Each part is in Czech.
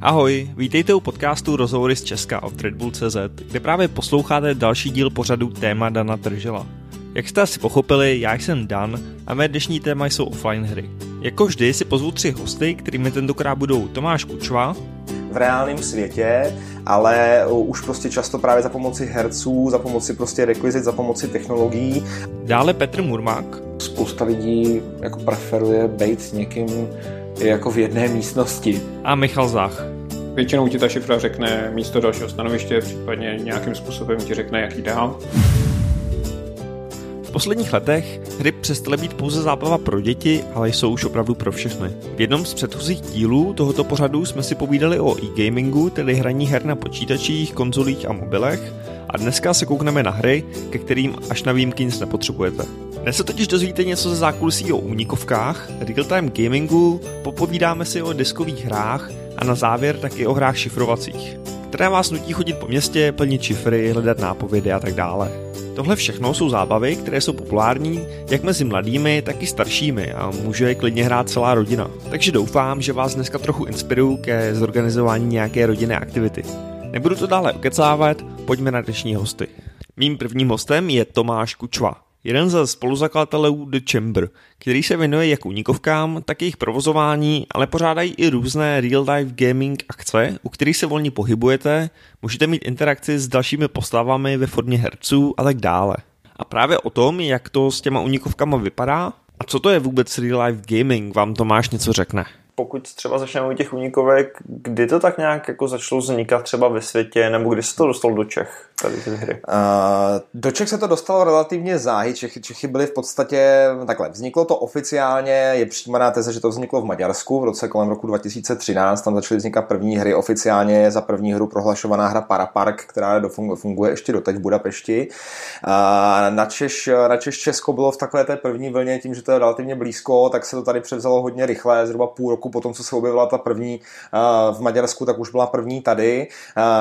Ahoj, vítejte u podcastu Rozhovory z Česka od Red Bull.cz, kde právě posloucháte další díl pořadu téma Dana Tržela. Jak jste asi pochopili, já jsem Dan a mé dnešní téma jsou offline hry. Jako vždy si pozvu tři hosty, kterými tentokrát budou Tomáš Kučva, v reálném světě, ale už prostě často právě za pomoci herců, za pomoci prostě rekvizit, za pomoci technologií. Dále Petr Murmák. Spousta lidí jako preferuje být s někým jako v jedné místnosti. A Michal Zach. Většinou ti ta šifra řekne místo dalšího stanoviště, případně nějakým způsobem ti řekne, jaký dál. V posledních letech hry přestaly být pouze zábava pro děti, ale jsou už opravdu pro všechny. V jednom z předchozích dílů tohoto pořadu jsme si povídali o e-gamingu, tedy hraní her na počítačích, konzolích a mobilech, a dneska se koukneme na hry, ke kterým až na výjimky nic nepotřebujete. Dnes se totiž dozvíte něco ze zákulisí o únikovkách, real-time gamingu, popovídáme si o diskových hrách a na závěr taky o hrách šifrovacích, které vás nutí chodit po městě, plnit šifry, hledat nápovědy a tak dále. Tohle všechno jsou zábavy, které jsou populární jak mezi mladými, tak i staršími a může je klidně hrát celá rodina. Takže doufám, že vás dneska trochu inspiruju ke zorganizování nějaké rodinné aktivity. Nebudu to dále okecávat, pojďme na dnešní hosty. Mým prvním hostem je Tomáš Kučva, jeden ze spoluzakladatelů The Chamber, který se věnuje jak únikovkám, tak jejich provozování, ale pořádají i různé real-life gaming akce, u kterých se volně pohybujete, můžete mít interakci s dalšími postavami ve formě herců a tak dále. A právě o tom, jak to s těma únikovkama vypadá a co to je vůbec real-life gaming, vám Tomáš něco řekne pokud třeba začneme u těch únikovek, kdy to tak nějak jako začalo vznikat třeba ve světě, nebo kdy se to dostalo do Čech, tady ty hry? Uh, do Čech se to dostalo relativně záhy. Čechy, Čechy byly v podstatě takhle. Vzniklo to oficiálně, je přijímaná teze, že to vzniklo v Maďarsku v roce kolem roku 2013. Tam začaly vznikat první hry. Oficiálně za první hru prohlašovaná hra Parapark, která funguje ještě doteď v Budapešti. Uh, na, Češ, na Češ Česko bylo v takové té první vlně, tím, že to je relativně blízko, tak se to tady převzalo hodně rychle, zhruba půl roku roku po tom, co se objevila ta první v Maďarsku, tak už byla první tady.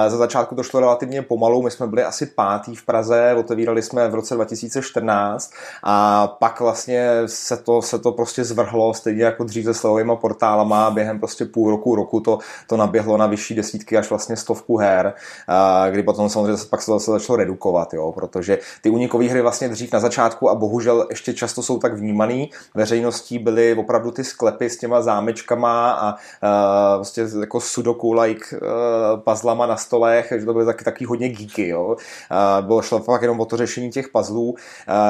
Za začátku to šlo relativně pomalu, my jsme byli asi pátý v Praze, otevírali jsme v roce 2014 a pak vlastně se to, se to prostě zvrhlo, stejně jako dřív se slovovými portálama, během prostě půl roku, roku to, to naběhlo na vyšší desítky až vlastně stovku her, kdy potom samozřejmě pak se to začalo redukovat, jo, protože ty unikové hry vlastně dřív na začátku a bohužel ještě často jsou tak vnímaný. Veřejností byly opravdu ty sklepy s těma zámečkami knížkama a uh, vlastně jako sudoku like uh, puzzlama na stolech, že to byly taky, taky hodně geeky, jo. Uh, bylo šlo fakt jenom o to řešení těch puzzlů, uh,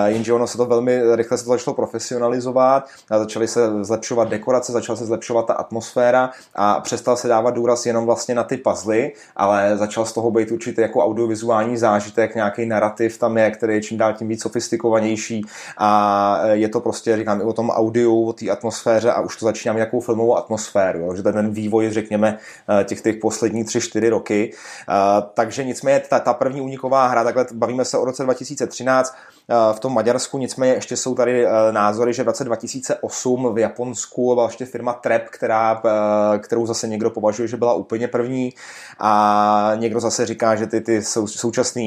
jenže ono se to velmi rychle se to začalo profesionalizovat, a začaly se zlepšovat dekorace, začala se zlepšovat ta atmosféra a přestal se dávat důraz jenom vlastně na ty puzzly, ale začal z toho být určitě jako audiovizuální zážitek, nějaký narrativ tam je, který je čím dál tím víc sofistikovanější a je to prostě, říkám, i o tom audiu, o té atmosféře a už to začíná mít nějakou filmovou atmosféru, jo? že ten vývoj, řekněme, eh, těch těch tři, čtyři roky. Eh, takže nicméně ta, ta první uniková hra, takhle bavíme se o roce 2013, Eh, v tom Maďarsku, nicméně ještě jsou tady eh, názory, že v roce 2008 v Japonsku byla ještě firma Trap, která, eh, kterou zase někdo považuje, že byla úplně první a někdo zase říká, že ty, ty sou, současné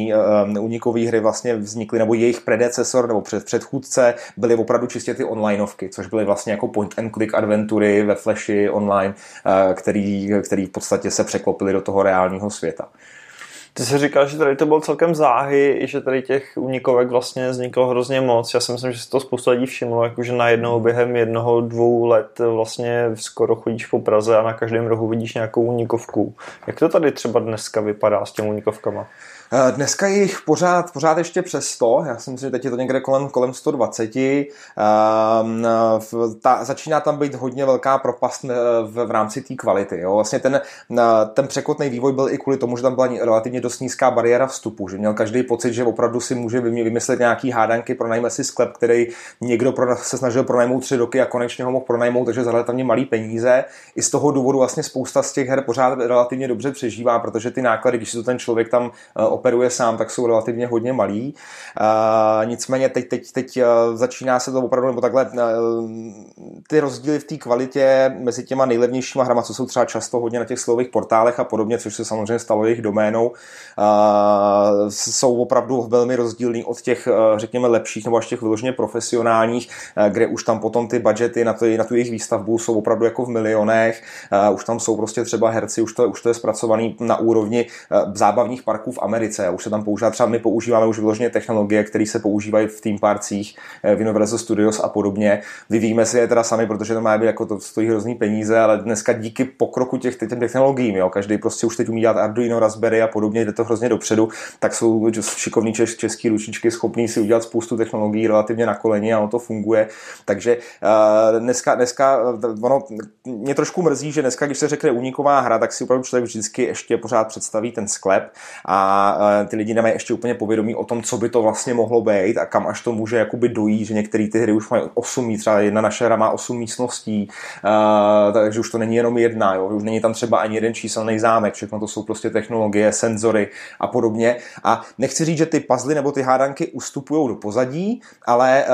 unikové hry vlastně vznikly, nebo jejich predecesor nebo před, předchůdce byly opravdu čistě ty onlineovky, což byly vlastně jako point and click adventury ve Flashi online, který, který v podstatě se překlopily do toho reálného světa. Ty jsi říkal, že tady to bylo celkem záhy, že tady těch únikovek vlastně vzniklo hrozně moc. Já si myslím, že si to spousta lidí všimlo, jakože najednou během jednoho, dvou let vlastně skoro chodíš po Praze a na každém rohu vidíš nějakou únikovku. Jak to tady třeba dneska vypadá s těmi únikovkama? Eh, dneska je jich pořád, pořád ještě přes 100, já si myslím, že teď je to někde kolem, kolem 120. Um, ta, začíná tam být hodně velká propast eh, v, v rámci té kvality. Jo. Vlastně ten, eh, ten překotný vývoj byl i kvůli tomu, že tam byla relativně dost nízká bariéra vstupu, že měl každý pocit, že opravdu si může vymyslet nějaký hádanky, pronajme si sklep, který někdo pro, se snažil pronajmout tři roky a konečně ho mohl pronajmout, takže za relativně malý peníze. I z toho důvodu vlastně spousta z těch her pořád relativně dobře přežívá, protože ty náklady, když si to ten člověk tam operuje sám, tak jsou relativně hodně malí. Nicméně teď, teď, teď začíná se to opravdu, nebo takhle, ty rozdíly v té kvalitě mezi těma nejlevnějšíma hrama, co jsou třeba často hodně na těch slových portálech a podobně, což se samozřejmě stalo jejich doménou, jsou opravdu velmi rozdílný od těch, řekněme, lepších nebo až těch vyloženě profesionálních, kde už tam potom ty budgety na, to, na tu jejich výstavbu jsou opravdu jako v milionech, už tam jsou prostě třeba herci, už to, už to je zpracovaný na úrovni zábavních parků v Americe, už se tam používá, třeba my používáme už vyloženě technologie, které se používají v theme parcích, v Universal Studios a podobně. Vyvíjíme si je teda sami, protože to má být jako to stojí hrozný peníze, ale dneska díky pokroku těch, těch technologií, jo, každý prostě už teď umí dělat Arduino, Raspberry a podobně, jde to hrozně dopředu, tak jsou šikovní čes, český ručičky schopní si udělat spoustu technologií relativně na koleni a ono to funguje. Takže uh, dneska, dneska ono, mě trošku mrzí, že dneska, když se řekne uniková hra, tak si opravdu člověk vždycky ještě pořád představí ten sklep a ty lidi nemají ještě úplně povědomí o tom, co by to vlastně mohlo být a kam až to může jakoby dojít, že některé ty hry už mají 8, třeba jedna naše hra má 8 místností, takže už to není jenom jedna, jo? už není tam třeba ani jeden číselný zámek, všechno to jsou prostě technologie, senzory a podobně. A nechci říct, že ty puzzle nebo ty hádanky ustupují do pozadí, ale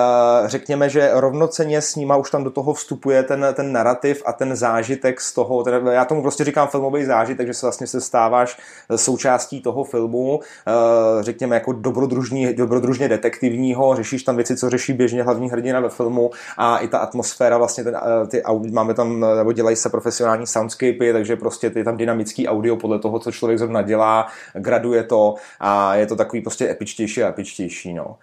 řekněme, že rovnoceně s nima už tam do toho vstupuje ten, ten narrativ a ten zážitek z toho, já tomu prostě říkám filmový zážitek, že se vlastně se stáváš součástí toho filmu, uh, řekněme jako dobrodružní, dobrodružně detektivního, řešíš tam věci, co řeší běžně hlavní hrdina ve filmu a i ta atmosféra vlastně, ten, ty, máme tam, nebo dělají se profesionální soundscapy, takže prostě ty tam dynamický audio podle toho, co člověk zrovna dělá, graduje to a je to takový prostě epičtější a epičtější, no.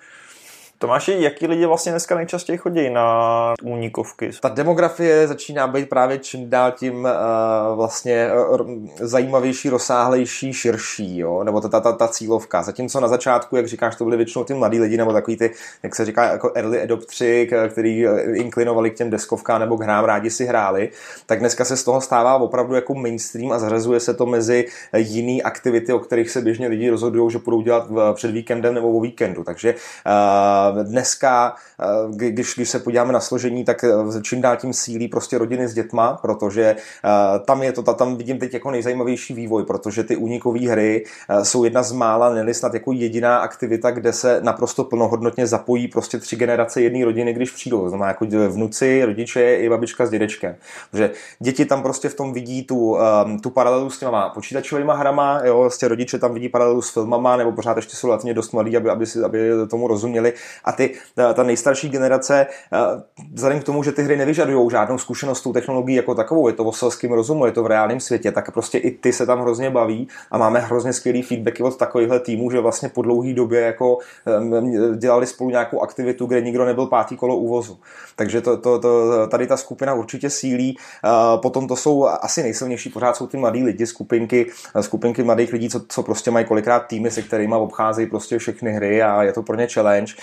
Tomáši, jaký lidi vlastně dneska nejčastěji chodí na únikovky? Ta demografie začíná být právě čím dál tím uh, vlastně uh, zajímavější, rozsáhlejší, širší, jo? nebo ta, ta, ta, ta cílovka. Zatímco na začátku, jak říkáš, to byly většinou ty mladí lidi, nebo takový ty, jak se říká, jako early adoptři, který inklinovali k těm deskovkám nebo k hrám, rádi si hráli, tak dneska se z toho stává opravdu jako mainstream a zařazuje se to mezi jiné aktivity, o kterých se běžně lidi rozhodují, že budou dělat před víkendem nebo o víkendu. Takže uh, Dneska, eh, když, když se podíváme na složení, tak eh, čím dál tím sílí prostě rodiny s dětma, protože eh, tam je to, tam vidím teď jako nejzajímavější vývoj, protože ty únikové hry jsou jedna z mála, neli snad jako jediná aktivita, kde se naprosto plnohodnotně zapojí prostě tři generace jedné rodiny, když přijdou. To znamená jako vnuci, rodiče i babička s dědečkem. Protože děti tam prostě v tom vidí tu, tu paralelu s těma počítačovými hrama, jo, vlastně rodiče tam vidí paralelu s filmama, nebo pořád ještě jsou relativně dost mladí, aby, aby, si, aby tomu rozuměli a ty, ta, ta nejstarší generace, vzhledem k tomu, že ty hry nevyžadují žádnou zkušenost s tou technologií jako takovou, je to o selském rozumu, je to v reálném světě, tak prostě i ty se tam hrozně baví a máme hrozně skvělý feedbacky od takovýchhle týmů, že vlastně po dlouhé době jako dělali spolu nějakou aktivitu, kde nikdo nebyl pátý kolo úvozu. Takže to, to, to, tady ta skupina určitě sílí. Potom to jsou asi nejsilnější, pořád jsou ty mladí lidi, skupinky, skupinky mladých lidí, co, co prostě mají kolikrát týmy, se kterými obcházejí prostě všechny hry a je to pro ně challenge.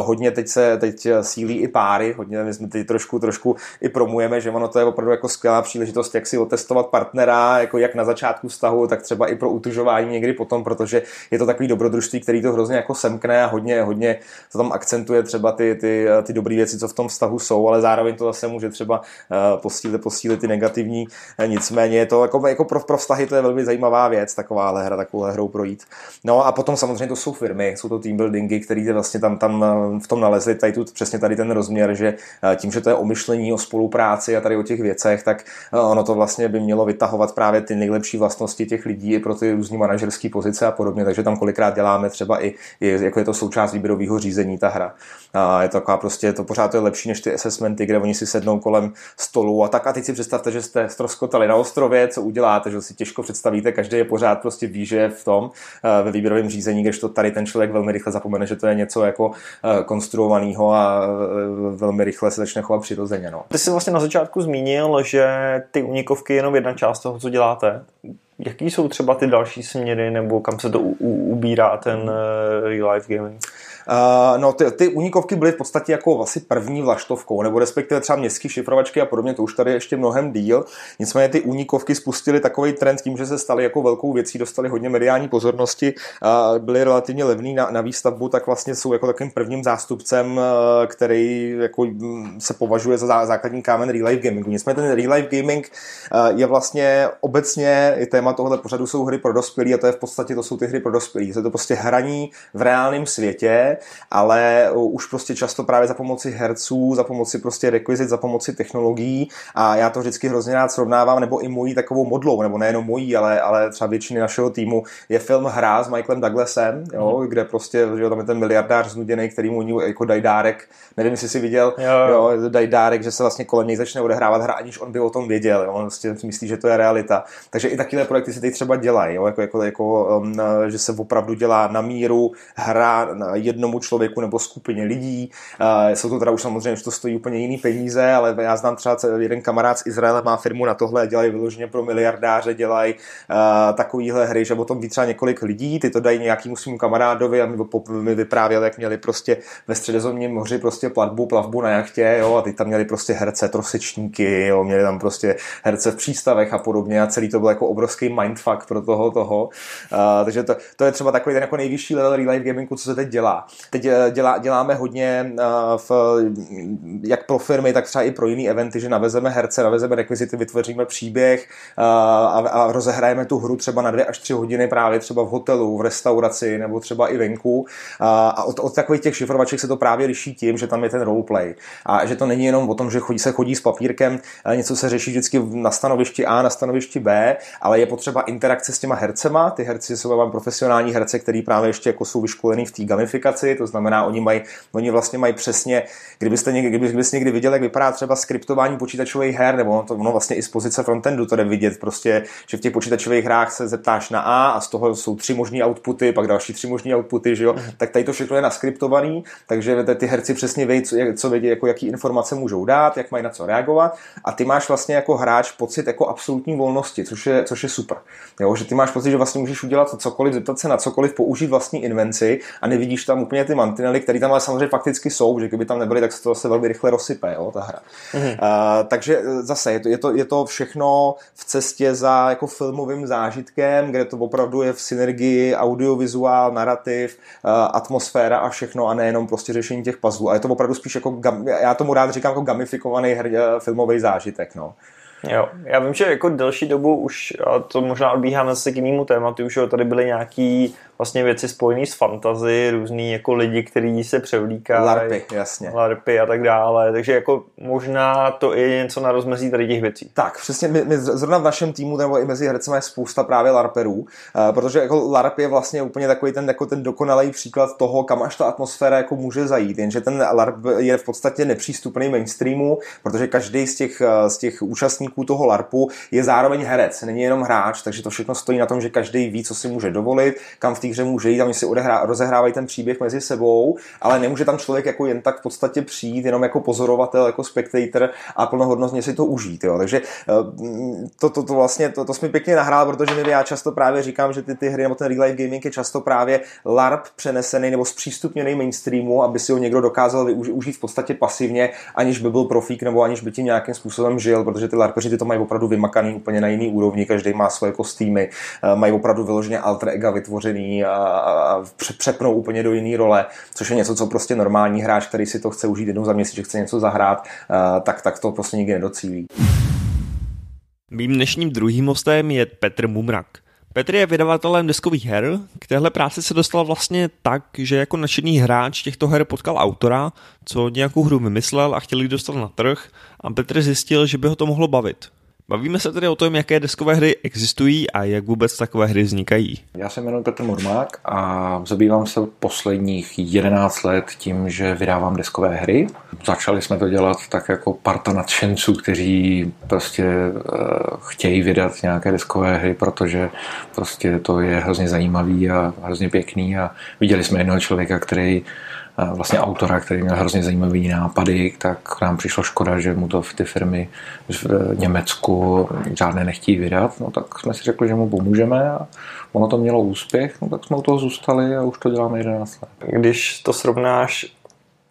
Hodně teď se teď sílí i páry, hodně my jsme teď trošku, trošku i promujeme, že ono to je opravdu jako skvělá příležitost, jak si otestovat partnera, jako jak na začátku vztahu, tak třeba i pro utužování někdy potom, protože je to takový dobrodružství, který to hrozně jako semkne a hodně, hodně to tam akcentuje třeba ty, ty, ty dobré věci, co v tom vztahu jsou, ale zároveň to zase může třeba uh, posílit, posílit ty negativní. Nicméně je to jako, jako pro, pro vztahy to je velmi zajímavá věc, taková hra, takovou hrou projít. No a potom samozřejmě to jsou firmy, jsou to team buildingy, které vlastně tam, tam v tom nalezli tady tu, přesně tady ten rozměr, že eh, tím, že to je o myšlení, o spolupráci a tady o těch věcech, tak eh, ono to vlastně by mělo vytahovat právě ty nejlepší vlastnosti těch lidí i pro ty různé manažerské pozice a podobně, takže tam kolikrát děláme třeba i, i jako je to součást výběrového řízení ta hra. A je to taková prostě, to pořád je lepší než ty assessmenty, kde oni si sednou kolem stolu a tak a teď si představte, že jste stroskotali na ostrově, co uděláte, že si těžko představíte, každý je pořád prostě ví, že je v tom eh, ve výběrovém řízení, když to tady ten člověk velmi rychle zapomene, že to je něco jako konstruovaného a e, velmi rychle se začne chovat přirozeně. No. Ty jsi vlastně na začátku zmínil, že ty unikovky je jenom jedna část toho, co děláte. Jaký jsou třeba ty další směry, nebo kam se to u, u, ubírá ten uh, real life gaming? Uh, no, ty, ty unikovky byly v podstatě jako asi první vlaštovkou, nebo respektive třeba městské šifrovačky a podobně, to už tady ještě mnohem díl. Nicméně ty unikovky spustily takový trend tím, že se staly jako velkou věcí, dostali hodně mediální pozornosti, uh, byly relativně levný na, na výstavbu, tak vlastně jsou jako takovým prvním zástupcem, uh, který jako mm, se považuje za základní kámen real life gamingu. Nicméně ten real life gaming uh, je vlastně obecně i téma tohoto pořadu jsou hry pro dospělí a to je v podstatě to jsou ty hry pro dospělí. Je to prostě hraní v reálném světě, ale už prostě často právě za pomoci herců, za pomoci prostě rekvizit, za pomoci technologií a já to vždycky hrozně rád srovnávám, nebo i mojí takovou modlou, nebo nejenom mojí, ale, ale třeba většiny našeho týmu je film Hra s Michaelem Douglasem, jo, mm. kde prostě, že tam je ten miliardář znuděný, který mu jako dají dárek, nevím, jestli jsi viděl, jo, jo. dají dárek, že se vlastně kolem něj začne odehrávat hra, aniž on by o tom věděl, jo, on vlastně myslí, že to je realita. Takže i takové projekty se teď třeba dělají, jo, jako, jako, jako um, že se opravdu dělá na míru hra na jednomu člověku nebo skupině lidí. Jsou to teda už samozřejmě, že to stojí úplně jiný peníze, ale já znám třeba jeden kamarád z Izraele, má firmu na tohle, dělají vyloženě pro miliardáře, dělají takovýhle hry, že o tom ví třeba několik lidí, ty to dají nějakým svým kamarádovi a mi vyprávěl, jak měli prostě ve středozemním moři prostě platbu, plavbu na jachtě, jo, a ty tam měli prostě herce, trosečníky, jo, měli tam prostě herce v přístavech a podobně a celý to byl jako obrovský mindfuck pro toho toho. Uh, takže to, to, je třeba takový ten jako nejvyšší level real life gamingu, co se teď dělá. Teď eh, dělá, děláme hodně uh, v, jak pro firmy, tak třeba i pro jiné eventy, že navezeme herce, navezeme rekvizity, vytvoříme příběh uh, a, a rozehrajeme tu hru třeba na dvě až tři hodiny právě třeba v hotelu, v restauraci nebo třeba i venku. A od, od takových těch šifrovaček se to právě liší tím, že tam je ten roleplay. A že to není jenom o tom, že chodí, se chodí s papírkem, něco se řeší vždycky na stanovišti A, na stanovišti B, ale je potřeba interakce s těma hercema. Ty herci jsou vám profesionální herce, který právě ještě jako jsou vyškolený v té gamifikaci, to znamená, oni mají, oni vlastně mají přesně, kdybyste někdy, kdyby, kdybyste někdy viděli, jak vypadá třeba skriptování počítačových her, nebo to ono vlastně i z pozice frontendu to jde vidět, prostě, že v těch počítačových hrách se zeptáš na A a z toho jsou tři možné outputy, pak další tři možné outputy, že jo? Mm. tak tady to všechno je naskriptovaný, takže ty herci přesně vědí, co, co vědí, jako jaký informace můžou dát, jak mají na co reagovat a ty máš vlastně jako hráč pocit jako absolutní volnosti, což je, což je super. Jo? Že ty máš pocit, že vlastně můžeš udělat cokoliv, zeptat se na cokoliv, použít vlastní invenci a nevidíš tam úplně ty mantinely, které tam ale samozřejmě fakticky jsou, že kdyby tam nebyly, tak se to zase velmi rychle rozsype, jo, ta hra. Mm-hmm. Uh, takže zase je to, je, to, je to všechno v cestě za jako filmovým zážitkem, kde to opravdu je v synergii audiovizuál, narrativ, uh, atmosféra a všechno a nejenom prostě řešení těch puzzlů. A je to opravdu spíš jako, já tomu rád říkám jako gamifikovaný her, filmový zážitek. No. Jo, já vím, že jako delší dobu už, a to možná odbíháme zase k jinému tématu, už tady byly nějaký vlastně věci spojené s fantazy, různý jako lidi, kteří se převlíkají. Larpy, jasně. Larpy a tak dále, takže jako možná to je něco na rozmezí tady těch věcí. Tak, přesně, my, my zrovna v našem týmu nebo i mezi hercemi je spousta právě larperů, uh, protože jako larp je vlastně úplně takový ten, jako ten dokonalý příklad toho, kam až ta atmosféra jako může zajít, jenže ten larp je v podstatě nepřístupný mainstreamu, protože každý z těch, eh, z těch účastníků toho larpu je zároveň herec, není jenom hráč, takže to všechno stojí na tom, že každý ví, co si může dovolit, kam v té hře může jít, tam si odehrá, rozehrávají ten příběh mezi sebou, ale nemůže tam člověk jako jen tak v podstatě přijít, jenom jako pozorovatel, jako spectator a plnohodnotně si to užít. Jo. Takže eh, to, to, to, vlastně, to, to jsme pěkně nahrál, protože mi já často právě říkám, že ty, ty hry nebo ten real life gaming je často právě LARP přenesený nebo zpřístupněný mainstreamu, aby si ho někdo dokázal využít v podstatě pasivně, aniž by byl profík nebo aniž by tím nějakým způsobem žil, protože ty LARPeři ty to mají opravdu vymakaný úplně na jiný úrovni, každý má svoje kostýmy, eh, mají opravdu vyloženě alter ega vytvořený a, a přepnou úplně do jiné role, což je něco, co prostě normální hráč, který si to chce užít jednou za měsíc, že chce něco zahrát, tak, tak to prostě nikdy nedocílí. Mým dnešním druhým hostem je Petr Mumrak. Petr je vydavatelem deskových her. K téhle práci se dostal vlastně tak, že jako nadšený hráč těchto her potkal autora, co nějakou hru vymyslel a chtěl ji dostat na trh a Petr zjistil, že by ho to mohlo bavit. Bavíme se tedy o tom, jaké deskové hry existují a jak vůbec takové hry vznikají. Já se jmenuji Petr Murmák a zabývám se posledních 11 let tím, že vydávám deskové hry. Začali jsme to dělat tak jako parta nadšenců, kteří prostě uh, chtějí vydat nějaké deskové hry, protože prostě to je hrozně zajímavý a hrozně pěkný a viděli jsme jednoho člověka, který vlastně autora, který měl hrozně zajímavý nápady, tak nám přišlo škoda, že mu to v ty firmy v Německu žádné nechtějí vydat, no tak jsme si řekli, že mu pomůžeme a ono to mělo úspěch, no tak jsme u toho zůstali a už to děláme 11 let. Když to srovnáš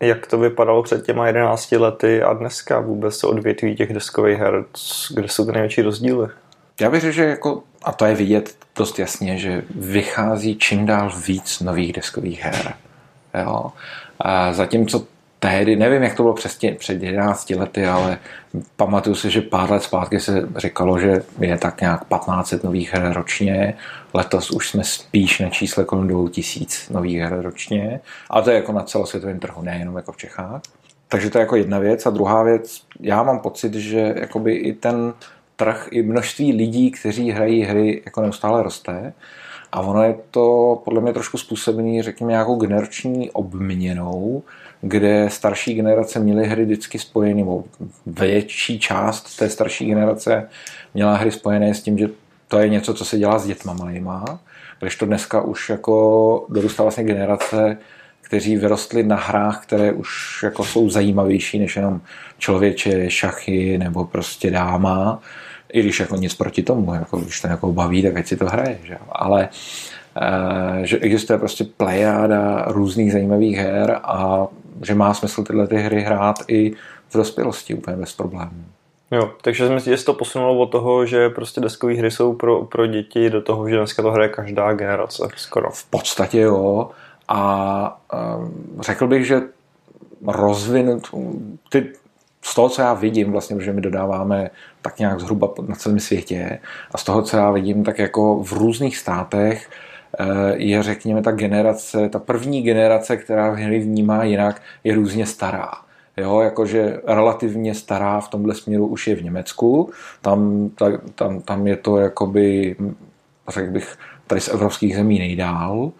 jak to vypadalo před těma 11 lety a dneska vůbec se odvětví těch deskových her, kde jsou ty největší rozdíly? Já bych řekl, že jako, a to je vidět dost jasně, že vychází čím dál víc nových deskových her. Jo? A zatímco tehdy, nevím, jak to bylo přesně před 11 lety, ale pamatuju si, že pár let zpátky se říkalo, že je tak nějak 1500 nových her ročně. Letos už jsme spíš na čísle kolem 2000 nových her ročně. A to je jako na celosvětovém trhu, nejenom jako v Čechách. Takže to je jako jedna věc. A druhá věc, já mám pocit, že jakoby i ten trh, i množství lidí, kteří hrají hry, jako neustále roste. A ono je to podle mě trošku způsobený, řekněme, nějakou generační obměnou, kde starší generace měly hry vždycky spojené, nebo větší část té starší generace měla hry spojené s tím, že to je něco, co se dělá s dětma malýma, když to dneska už jako dorůstá vlastně generace, kteří vyrostli na hrách, které už jako jsou zajímavější než jenom člověče, šachy nebo prostě dáma. I když jako nic proti tomu, jako když to jako baví, tak ať si to hraje. Že? Ale e, že existuje prostě plejáda různých zajímavých her a že má smysl tyhle ty hry hrát i v dospělosti úplně bez problémů. Jo, takže si myslím, že se to posunulo od toho, že prostě deskové hry jsou pro, pro děti do toho, že dneska to hraje každá generace skoro. V podstatě jo. A um, řekl bych, že rozvinut ty, z toho, co já vidím, vlastně, že my dodáváme tak nějak zhruba na celém světě a z toho, co já vidím, tak jako v různých státech Eh, je, řekněme, ta generace, ta první generace, která hry vnímá jinak, je různě stará. Jo, jakože relativně stará v tomhle směru už je v Německu. Tam, tam, tam je to jakoby, řekl bych, tady z evropských zemí nejdál,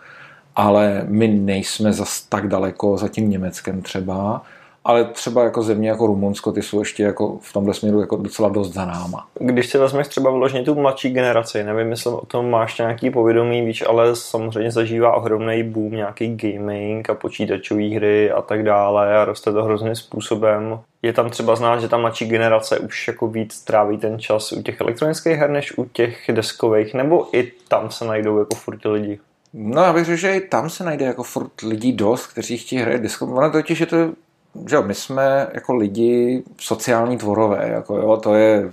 ale my nejsme zas tak daleko za tím Německem třeba ale třeba jako země jako Rumunsko, ty jsou ještě jako v tomhle směru jako docela dost za náma. Když si vezmeš třeba vyloženě tu mladší generaci, nevím, jestli o tom máš nějaký povědomí, víš, ale samozřejmě zažívá ohromný boom nějaký gaming a počítačové hry a tak dále a roste to hrozným způsobem. Je tam třeba znát, že ta mladší generace už jako víc tráví ten čas u těch elektronických her než u těch deskových, nebo i tam se najdou jako furt lidi? No já bych řekl, že i tam se najde jako furt lidí dost, kteří chtějí hrát deskové. Ono totiž je to že my jsme jako lidi sociální tvorové, jako jo, to je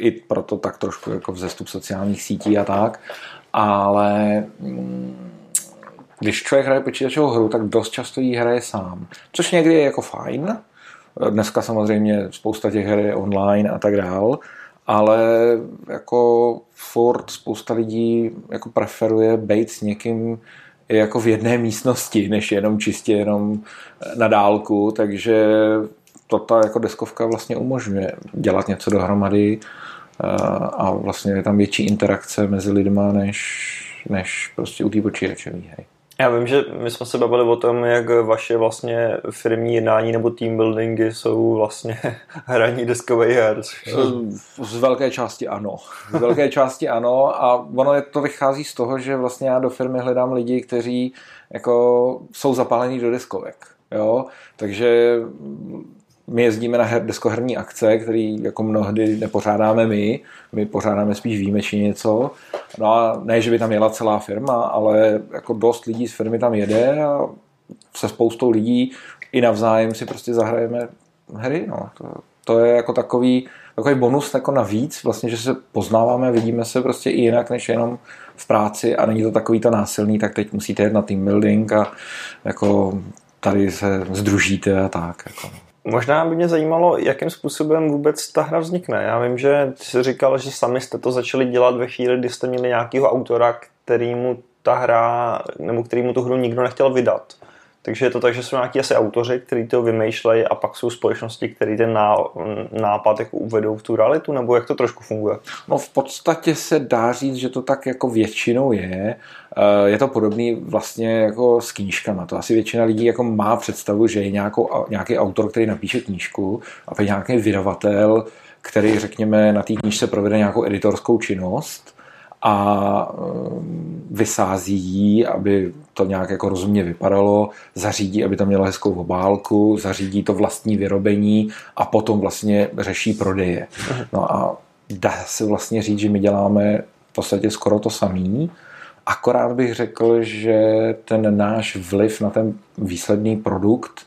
i proto tak trošku jako vzestup sociálních sítí a tak, ale mm, když člověk hraje počítačovou hru, tak dost často jí hraje sám, což někdy je jako fajn, dneska samozřejmě spousta těch her je online a tak dál, ale jako furt spousta lidí jako preferuje být s někým, jako v jedné místnosti, než jenom čistě jenom na dálku, takže to ta jako deskovka vlastně umožňuje dělat něco dohromady eh, a vlastně je tam větší interakce mezi lidma, než, než prostě u té počítačové hry. Já vím, že my jsme se bavili o tom, jak vaše vlastně firmní jednání nebo team buildingy jsou vlastně hraní deskové her. Z velké části ano. Z velké části ano a ono je, to vychází z toho, že vlastně já do firmy hledám lidi, kteří jako jsou zapálení do deskovek. Jo? Takže my jezdíme na her, deskoherní akce, který jako mnohdy nepořádáme my, my pořádáme spíš výjimečně něco. No a ne, že by tam jela celá firma, ale jako dost lidí z firmy tam jede a se spoustou lidí i navzájem si prostě zahrajeme hry. No. To, to je jako takový, takový bonus jako navíc, vlastně, že se poznáváme, vidíme se prostě i jinak, než jenom v práci a není to takový to násilný, tak teď musíte jít na team building a jako tady se združíte a tak. Jako. Možná by mě zajímalo, jakým způsobem vůbec ta hra vznikne. Já vím, že jsi říkal, že sami jste to začali dělat ve chvíli, kdy jste měli nějakého autora, kterýmu ta hra, nebo kterýmu tu hru nikdo nechtěl vydat. Takže je to tak, že jsou nějaký asi autoři, kteří to vymýšlejí a pak jsou společnosti, které ten nápad jako uvedou v tu realitu, nebo jak to trošku funguje? No v podstatě se dá říct, že to tak jako většinou je. Eh, je to podobný vlastně jako s knížkama. To asi většina lidí jako má představu, že je nějakou, nějaký autor, který napíše knížku a pak nějaký vydavatel, který řekněme na té knížce provede nějakou editorskou činnost a eh, vysází ji, aby to nějak jako rozumně vypadalo, zařídí, aby to mělo hezkou obálku, zařídí to vlastní vyrobení a potom vlastně řeší prodeje. No a dá se vlastně říct, že my děláme v podstatě skoro to samý, akorát bych řekl, že ten náš vliv na ten výsledný produkt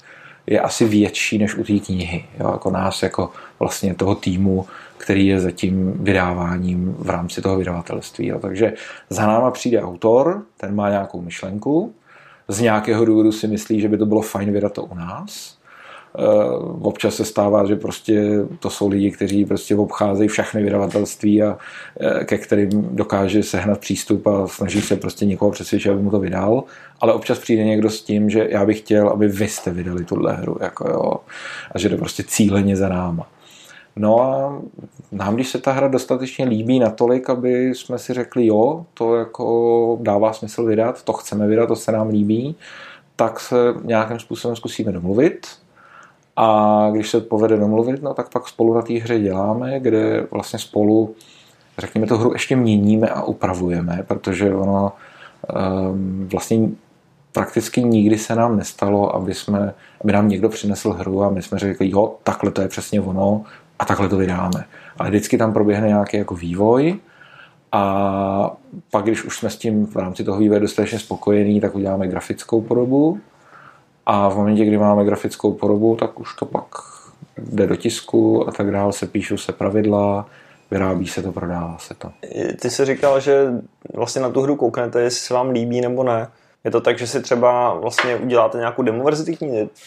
je asi větší než u té knihy. Jo? Jako nás, jako vlastně toho týmu, který je za tím vydáváním v rámci toho vydavatelství. Jo. Takže za náma přijde autor, ten má nějakou myšlenku, z nějakého důvodu si myslí, že by to bylo fajn vydat to u nás. Eh, občas se stává, že prostě to jsou lidi, kteří prostě obcházejí všechny vydavatelství a eh, ke kterým dokáže sehnat přístup a snaží se prostě někoho přesvědčit, aby mu to vydal. Ale občas přijde někdo s tím, že já bych chtěl, aby vy jste vydali tuhle hru. Jako jo, a že to prostě cíleně za náma. No a nám, když se ta hra dostatečně líbí natolik, aby jsme si řekli, jo, to jako dává smysl vydat, to chceme vydat, to se nám líbí, tak se nějakým způsobem zkusíme domluvit. A když se povede domluvit, no tak pak spolu na té hře děláme, kde vlastně spolu, řekněme, tu hru ještě měníme a upravujeme, protože ono um, vlastně prakticky nikdy se nám nestalo, aby, jsme, aby nám někdo přinesl hru a my jsme řekli, jo, takhle to je přesně ono, a takhle to vydáme. Ale vždycky tam proběhne nějaký jako vývoj a pak, když už jsme s tím v rámci toho vývoje dostatečně spokojení, tak uděláme grafickou podobu a v momentě, kdy máme grafickou podobu, tak už to pak jde do tisku a tak dále, se píšou se pravidla, vyrábí se to, prodává se to. Ty jsi říkal, že vlastně na tu hru kouknete, jestli se vám líbí nebo ne. Je to tak, že si třeba vlastně uděláte nějakou demo verzi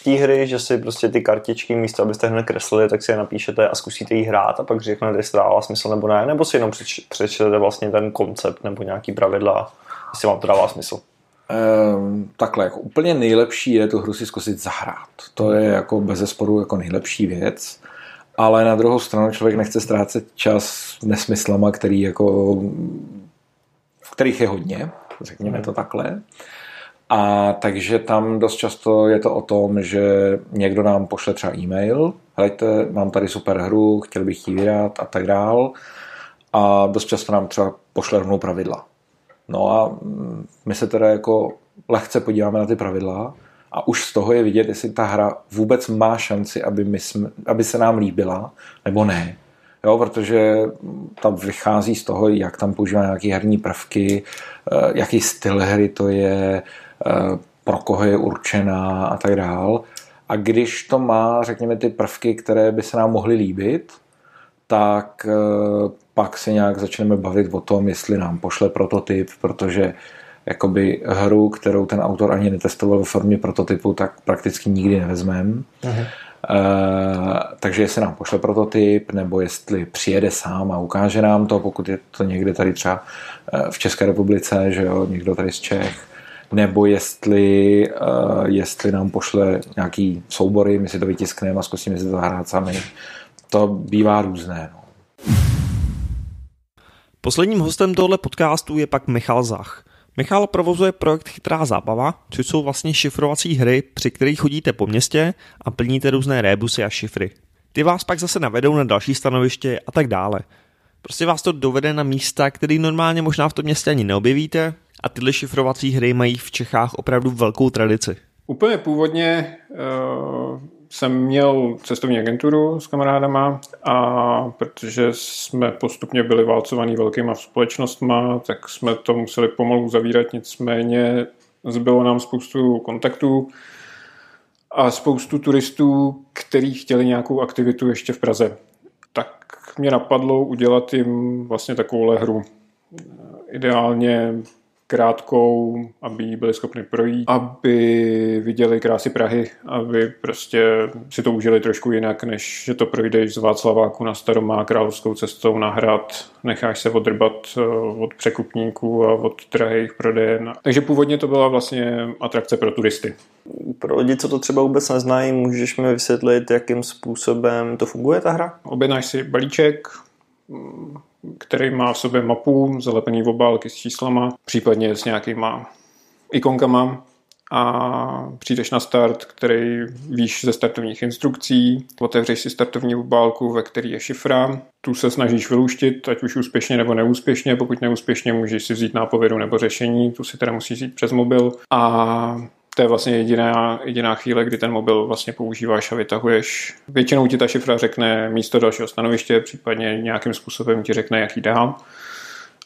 té hry, že si prostě ty kartičky místo, abyste hned kreslili, tak si je napíšete a zkusíte jí hrát a pak řeknete, jestli dává smysl nebo ne, nebo si jenom přečtete vlastně ten koncept nebo nějaký pravidla, jestli vám to dává smysl. Ehm, takhle, jako úplně nejlepší je tu hru si zkusit zahrát. To je jako bez zesporu jako nejlepší věc, ale na druhou stranu člověk nechce ztrácet čas nesmyslama, který jako, kterých je hodně, řekněme to takhle. A takže tam dost často je to o tom, že někdo nám pošle třeba e-mail, hejte, mám tady super hru, chtěl bych ji vydat a tak dál. A dost často nám třeba pošle rovnou pravidla. No a my se teda jako lehce podíváme na ty pravidla a už z toho je vidět, jestli ta hra vůbec má šanci, aby, my jsme, aby se nám líbila, nebo ne. Jo, protože tam vychází z toho, jak tam používá nějaké herní prvky, eh, jaký styl hry to je, pro koho je určená a tak dál. A když to má, řekněme, ty prvky, které by se nám mohly líbit, tak eh, pak se nějak začneme bavit o tom, jestli nám pošle prototyp, protože jakoby hru, kterou ten autor ani netestoval ve formě prototypu, tak prakticky nikdy nevezmeme. Uh-huh. Uh, takže jestli nám pošle prototyp, nebo jestli přijede sám a ukáže nám to, pokud je to někde tady třeba v České republice, že jo, někdo tady z Čech, nebo jestli, uh, jestli nám pošle nějaký soubory, my si to vytiskneme a zkusíme si to zahrát sami. To bývá různé. No. Posledním hostem tohle podcastu je pak Michal Zach. Michal provozuje projekt Chytrá zábava, což jsou vlastně šifrovací hry, při kterých chodíte po městě a plníte různé rébusy a šifry. Ty vás pak zase navedou na další stanoviště a tak dále. Prostě vás to dovede na místa, které normálně možná v tom městě ani neobjevíte, a tyhle šifrovací hry mají v Čechách opravdu velkou tradici. Úplně původně uh, jsem měl cestovní agenturu s kamarádama a protože jsme postupně byli válcovaní velkýma společnostma, tak jsme to museli pomalu zavírat, nicméně zbylo nám spoustu kontaktů a spoustu turistů, kteří chtěli nějakou aktivitu ještě v Praze. Tak mě napadlo udělat jim vlastně takovou hru. Ideálně krátkou, aby byli schopni projít, aby viděli krásy Prahy, aby prostě si to užili trošku jinak, než že to projdeš z Václaváku na Staromá královskou cestou na hrad, necháš se odrbat eh, od překupníků a od drahých prodejen. Takže původně to byla vlastně atrakce pro turisty. Pro lidi, co to třeba vůbec neznají, můžeš mi vysvětlit, jakým způsobem to funguje ta hra? Objednáš si balíček, který má v sobě mapu, zalepený obálky s číslama, případně s nějakýma ikonkama. A přijdeš na start, který víš ze startovních instrukcí, otevřeš si startovní obálku, ve který je šifra, tu se snažíš vyluštit, ať už úspěšně nebo neúspěšně, pokud neúspěšně můžeš si vzít nápovědu nebo řešení, tu si teda musíš vzít přes mobil. A to je vlastně jediná, jediná chvíle, kdy ten mobil vlastně používáš a vytahuješ. Většinou ti ta šifra řekne místo dalšího stanoviště, případně nějakým způsobem ti řekne, jaký dál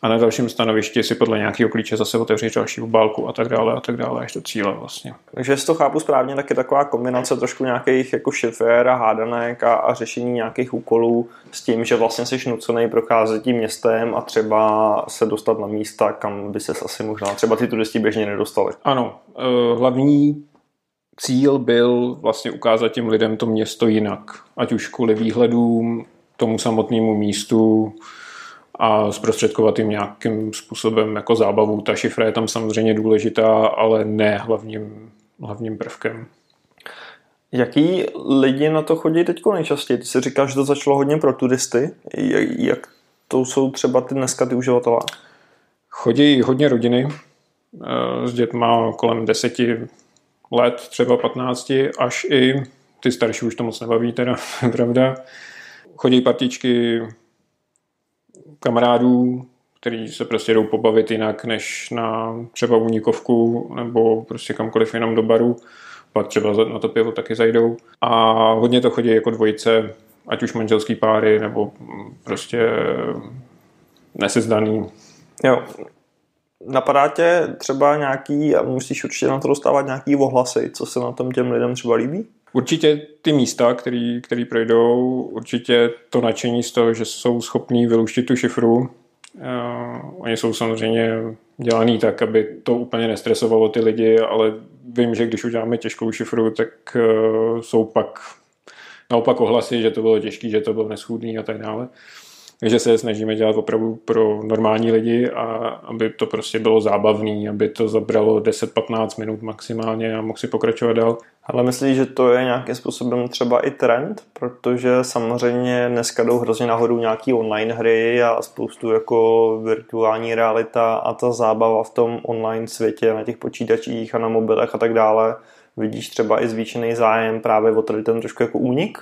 a na dalším stanovišti si podle nějakého klíče zase otevřít další obálku a tak dále a tak dále až do cíle vlastně. Takže jestli to chápu správně, tak je taková kombinace trošku nějakých jako šifér a hádanek a, a řešení nějakých úkolů s tím, že vlastně jsi nucený procházet tím městem a třeba se dostat na místa, kam by se asi možná třeba ty turisti běžně nedostali. Ano, eh, hlavní cíl byl vlastně ukázat těm lidem to město jinak, ať už kvůli výhledům, tomu samotnému místu, a zprostředkovat jim nějakým způsobem jako zábavu. Ta šifra je tam samozřejmě důležitá, ale ne hlavním, hlavním prvkem. Jaký lidi na to chodí teď nejčastěji? Ty si říkáš, že to začalo hodně pro turisty. Jak to jsou třeba ty dneska ty uživatelé? Chodí hodně rodiny eh, s dětma kolem deseti let, třeba 15, až i ty starší už to moc nebaví, teda, pravda. Chodí partičky kamarádů, který se prostě jdou pobavit jinak než na třeba únikovku nebo prostě kamkoliv jenom do baru. Pak třeba na to pivo taky zajdou. A hodně to chodí jako dvojice, ať už manželský páry nebo prostě nesezdaný. Jo. Napadá tě třeba nějaký, a musíš určitě na to dostávat nějaký ohlasy, co se na tom těm lidem třeba líbí? Určitě ty místa, který, který projdou, určitě to nadšení z toho, že jsou schopní vyluštit tu šifru. Uh, oni jsou samozřejmě dělaný tak, aby to úplně nestresovalo ty lidi, ale vím, že když uděláme těžkou šifru, tak uh, jsou pak naopak ohlasy, že to bylo těžké, že to bylo neschůdný a tak dále. Takže se snažíme dělat opravdu pro normální lidi a aby to prostě bylo zábavný, aby to zabralo 10-15 minut maximálně a mohl si pokračovat dál. Ale myslíš, že to je nějakým způsobem třeba i trend? Protože samozřejmě dneska jdou hrozně nahoru nějaký online hry a spoustu jako virtuální realita a ta zábava v tom online světě na těch počítačích a na mobilech a tak dále. Vidíš třeba i zvýšený zájem právě o tady ten trošku jako únik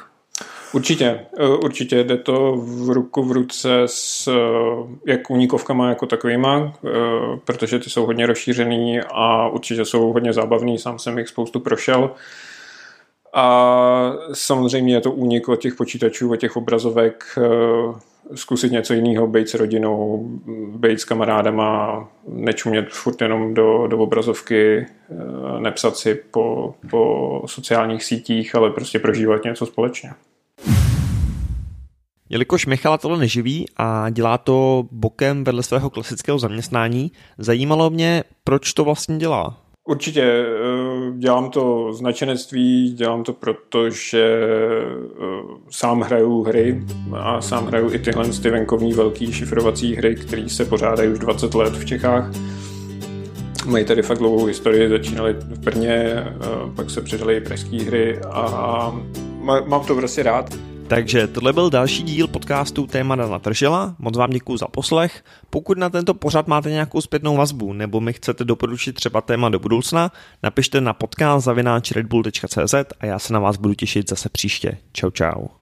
Určitě, eh, určitě jde to v ruku v ruce s eh, jak únikovkama jako takovýma, eh, protože ty jsou hodně rozšířený a určitě jsou hodně zábavný, sám jsem jich spoustu prošel. A samozřejmě je to únik od těch počítačů, od těch obrazovek, zkusit něco jiného, být s rodinou, být s kamarádama, nečumět furt jenom do, do obrazovky, nepsat si po, po sociálních sítích, ale prostě prožívat něco společně. Jelikož Michala tohle neživí a dělá to bokem vedle svého klasického zaměstnání, zajímalo mě, proč to vlastně dělá. Určitě eh, dělám to z nadšenectví, dělám to proto, že eh, sám hraju hry a sám hraju i tyhle ty venkovní velký šifrovací hry, které se pořádají už 20 let v Čechách. Mají tady fakt dlouhou historii, začínali v Brně, eh, pak se přidali i pražské hry a mám to prostě rád. Takže tohle byl další díl podcastu Téma Dana Tržela. Moc vám děkuji za poslech. Pokud na tento pořad máte nějakou zpětnou vazbu nebo mi chcete doporučit třeba téma do budoucna, napište na podcast a já se na vás budu těšit zase příště. Čau čau.